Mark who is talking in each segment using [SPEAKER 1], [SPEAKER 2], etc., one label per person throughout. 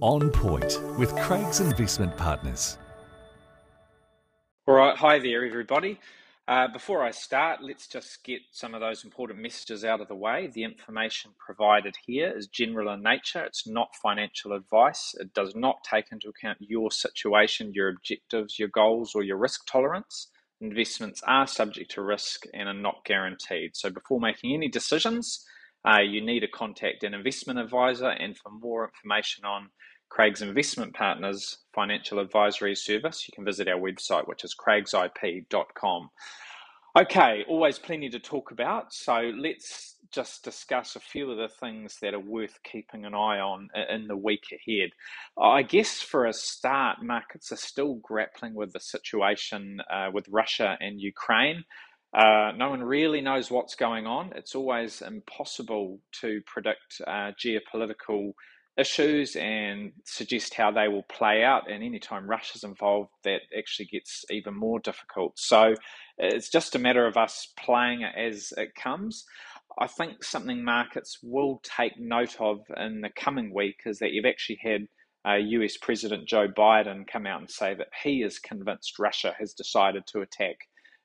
[SPEAKER 1] On Point with Craigs Investment Partners.
[SPEAKER 2] All right, hi there, everybody. Uh, before I start, let's just get some of those important messages out of the way. The information provided here is general in nature, it's not financial advice. It does not take into account your situation, your objectives, your goals, or your risk tolerance. Investments are subject to risk and are not guaranteed. So, before making any decisions, uh, you need to contact an investment advisor. And for more information on Craigs Investment Partners financial advisory service, you can visit our website, which is craigsip.com. Okay, always plenty to talk about. So let's just discuss a few of the things that are worth keeping an eye on in the week ahead. I guess for a start, markets are still grappling with the situation uh, with Russia and Ukraine. Uh, no one really knows what's going on. It's always impossible to predict uh, geopolitical issues and suggest how they will play out. And anytime Russia's involved, that actually gets even more difficult. So it's just a matter of us playing it as it comes. I think something markets will take note of in the coming week is that you've actually had uh, US President Joe Biden come out and say that he is convinced Russia has decided to attack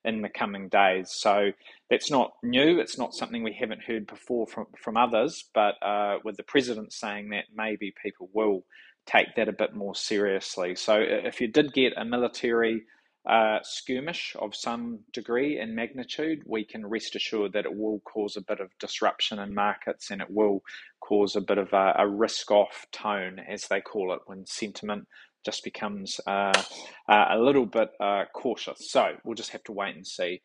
[SPEAKER 2] in the coming days. So that's not new. It's not something we haven't heard before from, from others. But uh, with the president saying that, maybe people will take that a bit more seriously. So if you did get a military uh, skirmish of some degree and magnitude, we can rest assured that it will cause a bit of disruption in markets and it will cause a bit of a, a risk off tone, as they call it, when sentiment just becomes uh, uh, a little bit uh, cautious. So we'll just have to wait and see.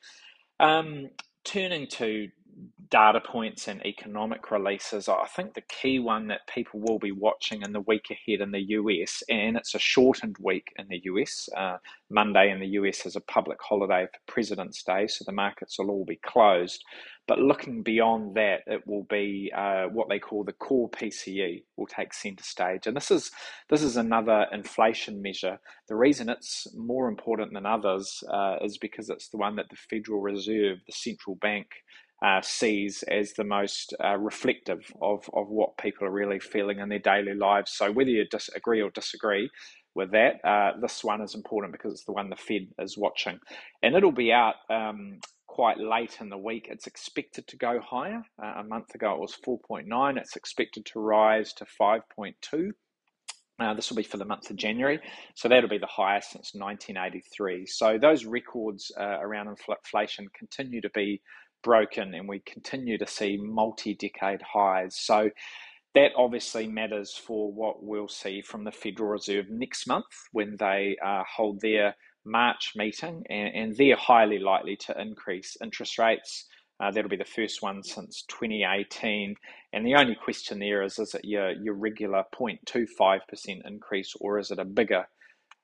[SPEAKER 2] Um, turning to data points and economic releases, I think the key one that people will be watching in the week ahead in the US, and it's a shortened week in the US. Uh, Monday in the US is a public holiday for President's Day, so the markets will all be closed. But looking beyond that, it will be uh, what they call the core PCE will take centre stage, and this is this is another inflation measure. The reason it's more important than others uh, is because it's the one that the Federal Reserve, the central bank, uh, sees as the most uh, reflective of, of what people are really feeling in their daily lives. So, whether you disagree or disagree with that, uh, this one is important because it's the one the Fed is watching. And it'll be out um, quite late in the week. It's expected to go higher. Uh, a month ago it was 4.9, it's expected to rise to 5.2. Uh, this will be for the month of January, so that'll be the highest since 1983. So those records uh, around inflation continue to be broken and we continue to see multi decade highs. So that obviously matters for what we'll see from the Federal Reserve next month when they uh, hold their March meeting, and, and, they're highly likely to increase interest rates. Uh, that'll be the first one since 2018. And the only question there is is it your, your regular 0.25% increase or is it a bigger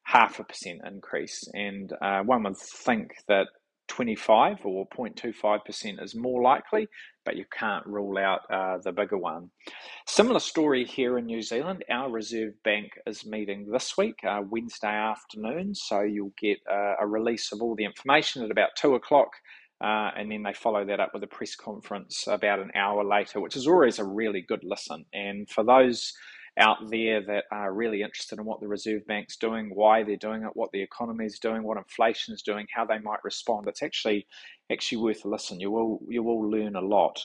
[SPEAKER 2] half a percent increase? And uh, one would think that 25 or 0.25% is more likely, but you can't rule out uh, the bigger one. Similar story here in New Zealand. Our Reserve Bank is meeting this week, uh, Wednesday afternoon, so you'll get uh, a release of all the information at about 2 o'clock. Uh, and then they follow that up with a press conference about an hour later, which is always a really good listen. And for those out there that are really interested in what the Reserve Bank's doing, why they're doing it, what the economy is doing, what inflation is doing, how they might respond. It's actually actually worth a listen. You will you will learn a lot.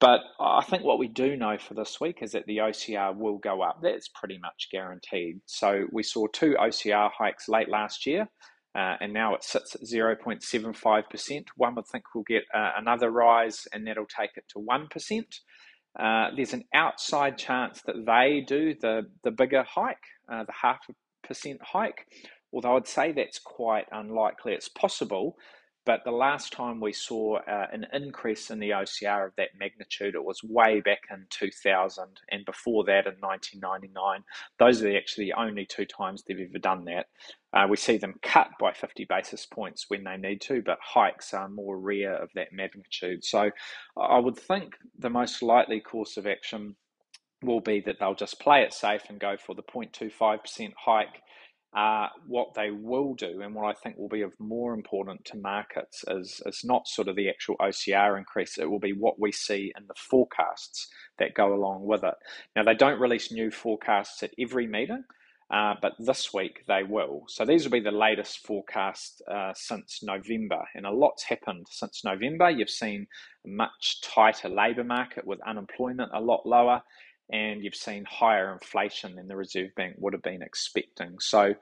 [SPEAKER 2] But I think what we do know for this week is that the OCR will go up. That's pretty much guaranteed. So we saw two OCR hikes late last year. Uh, and now it sits at 0.75%. One would think we'll get uh, another rise, and that'll take it to 1%. Uh, there's an outside chance that they do the, the bigger hike, uh, the half percent hike, although I'd say that's quite unlikely. It's possible, but the last time we saw uh, an increase in the OCR of that magnitude, it was way back in 2000, and before that in 1999. Those are actually the only two times they've ever done that. Uh, we see them cut by 50 basis points when they need to, but hikes are more rare of that magnitude. So I would think the most likely course of action will be that they'll just play it safe and go for the 0.25% hike uh, what they will do, and what I think will be of more important to markets, is, is not sort of the actual OCR increase. It will be what we see in the forecasts that go along with it. Now, they don't release new forecasts at every meeting, uh, but this week they will. So these will be the latest forecast uh, since November, and a lot's happened since November. You've seen a much tighter labour market with unemployment a lot lower, and you've seen higher inflation than the Reserve Bank would have been expecting. So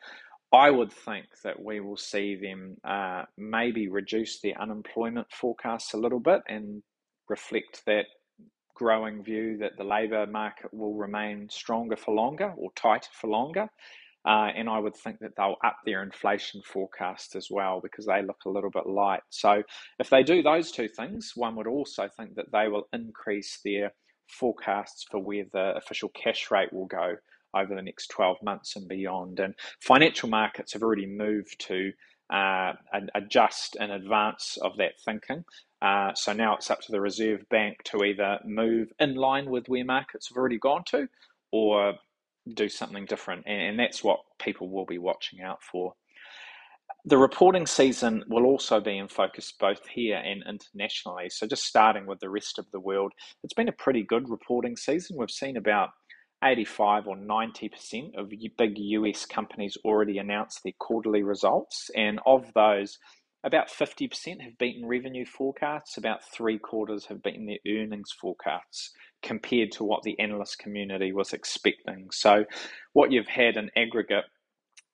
[SPEAKER 2] I would think that we will see them uh, maybe reduce their unemployment forecasts a little bit and reflect that growing view that the labour market will remain stronger for longer or tighter for longer. Uh, and I would think that they'll up their inflation forecast as well because they look a little bit light. So, if they do those two things, one would also think that they will increase their forecasts for where the official cash rate will go over the next 12 months and beyond. And financial markets have already moved to uh, adjust in advance of that thinking. Uh, so now it's up to the Reserve Bank to either move in line with where markets have already gone to or do something different. And, and that's what people will be watching out for. The reporting season will also be in focus both here and internationally. So, just starting with the rest of the world, it's been a pretty good reporting season. We've seen about 85 or 90% of big US companies already announced their quarterly results. And of those, about 50% have beaten revenue forecasts, about three quarters have beaten their earnings forecasts compared to what the analyst community was expecting. So, what you've had in aggregate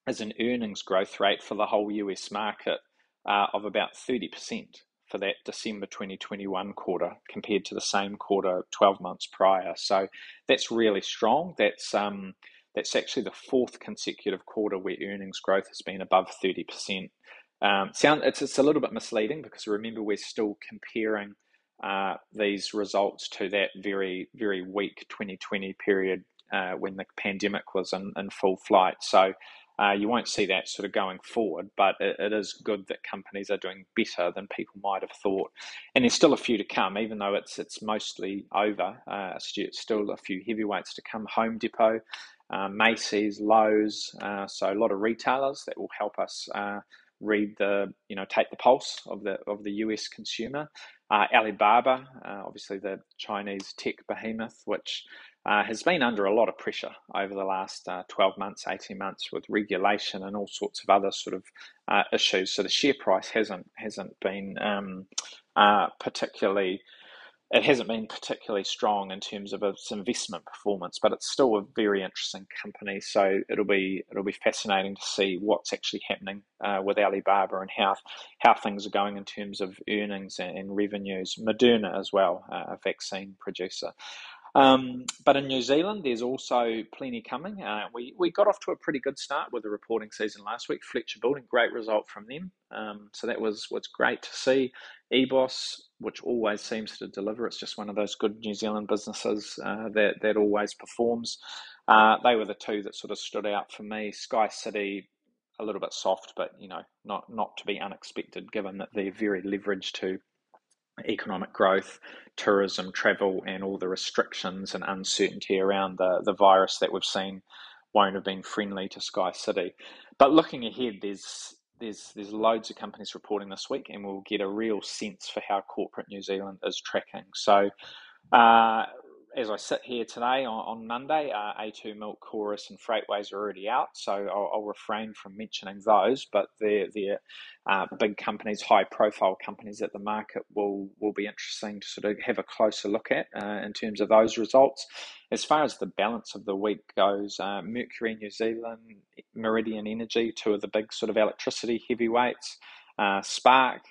[SPEAKER 2] is an earnings growth rate for the whole US market uh, of about 30% for that December 2021 quarter compared to the same quarter 12 months prior. So that's really strong. That's um, that's actually the fourth consecutive quarter where earnings growth has been above 30%. Um, sound it's, it's a little bit misleading because remember we're still comparing uh, these results to that very very weak 2020 period uh, when the pandemic was in, in full flight. So uh, you won't see that sort of going forward, but it, it is good that companies are doing better than people might have thought. And there's still a few to come, even though it's it's mostly over. Uh, still a few heavyweights to come. Home Depot, uh, Macy's, Lowe's, uh, so a lot of retailers that will help us uh, read the you know take the pulse of the of the US consumer. Uh, Alibaba, obviously the Chinese tech behemoth, which uh, has been under a lot of pressure over the last uh, 12 months, 18 months with regulation and all sorts of other sort of uh, issues. So the share price hasn't hasn't been um, uh, particularly it hasn't been particularly strong in terms of its investment performance, but it's still a very interesting company. So it'll be it'll be fascinating to see what's actually happening uh, with Alibaba and how how things are going in terms of earnings and, and revenues. Moderna as well, uh, a vaccine producer. Um, but in New Zealand, there's also plenty coming. Uh, we, we got off to a pretty good start with the reporting season last week. Fletcher Building, great result from them. Um, so that was what's great to see. EBOS, which always seems to deliver, it's just one of those good New Zealand businesses uh, that, that always performs. Uh, they were the two that sort of stood out for me. Sky City, a little bit soft, but you know, not not to be unexpected given that they're very leveraged to economic growth, tourism, travel, and all the restrictions and uncertainty around the, the virus that we've seen won't have been friendly to Sky City. But looking ahead, there's there's there's loads of companies reporting this week, and we'll get a real sense for how corporate New Zealand is tracking. So. Uh, as I sit here today on, on Monday, uh, A2 Milk, Chorus, and Freightways are already out, so I'll, I'll refrain from mentioning those. But they're, they're uh, big companies, high profile companies that the market will, will be interesting to sort of have a closer look at uh, in terms of those results. As far as the balance of the week goes, uh, Mercury New Zealand, Meridian Energy, two of the big sort of electricity heavyweights, uh, Spark,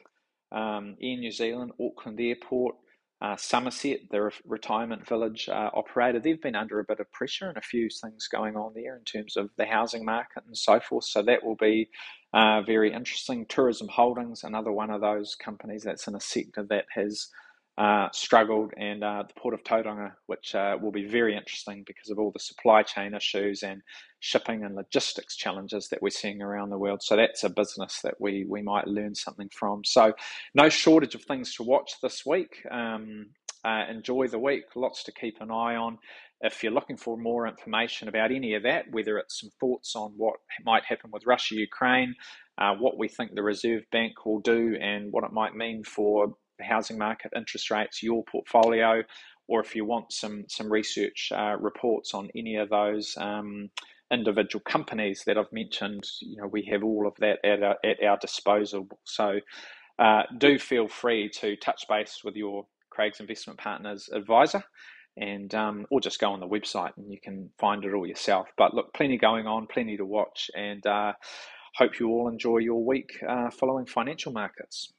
[SPEAKER 2] um, Air New Zealand, Auckland Airport. Uh, Summerset, the retirement village uh, operator, they've been under a bit of pressure and a few things going on there in terms of the housing market and so forth. So that will be uh, very interesting. Tourism Holdings, another one of those companies that's in a sector that has uh, struggled, and uh, the Port of Tauranga, which uh, will be very interesting because of all the supply chain issues and shipping and logistics challenges that we're seeing around the world. So that's a business that we we might learn something from. So no shortage of things to watch this week. Um, uh, enjoy the week. Lots to keep an eye on. If you're looking for more information about any of that, whether it's some thoughts on what might happen with Russia, Ukraine, uh, what we think the Reserve Bank will do, and what it might mean for the housing market, interest rates, your portfolio, or if you want some some research uh, reports on any of those um, individual companies that I've mentioned, you know, we have all of that at our, at our disposal. So uh, do feel free to touch base with your Craigs Investment Partners advisor and um, or just go on the website and you can find it all yourself. But look, plenty going on, plenty to watch, and uh, hope you all enjoy your week uh, following financial markets.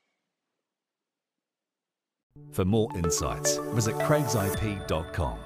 [SPEAKER 1] For more insights, visit craigsip.com.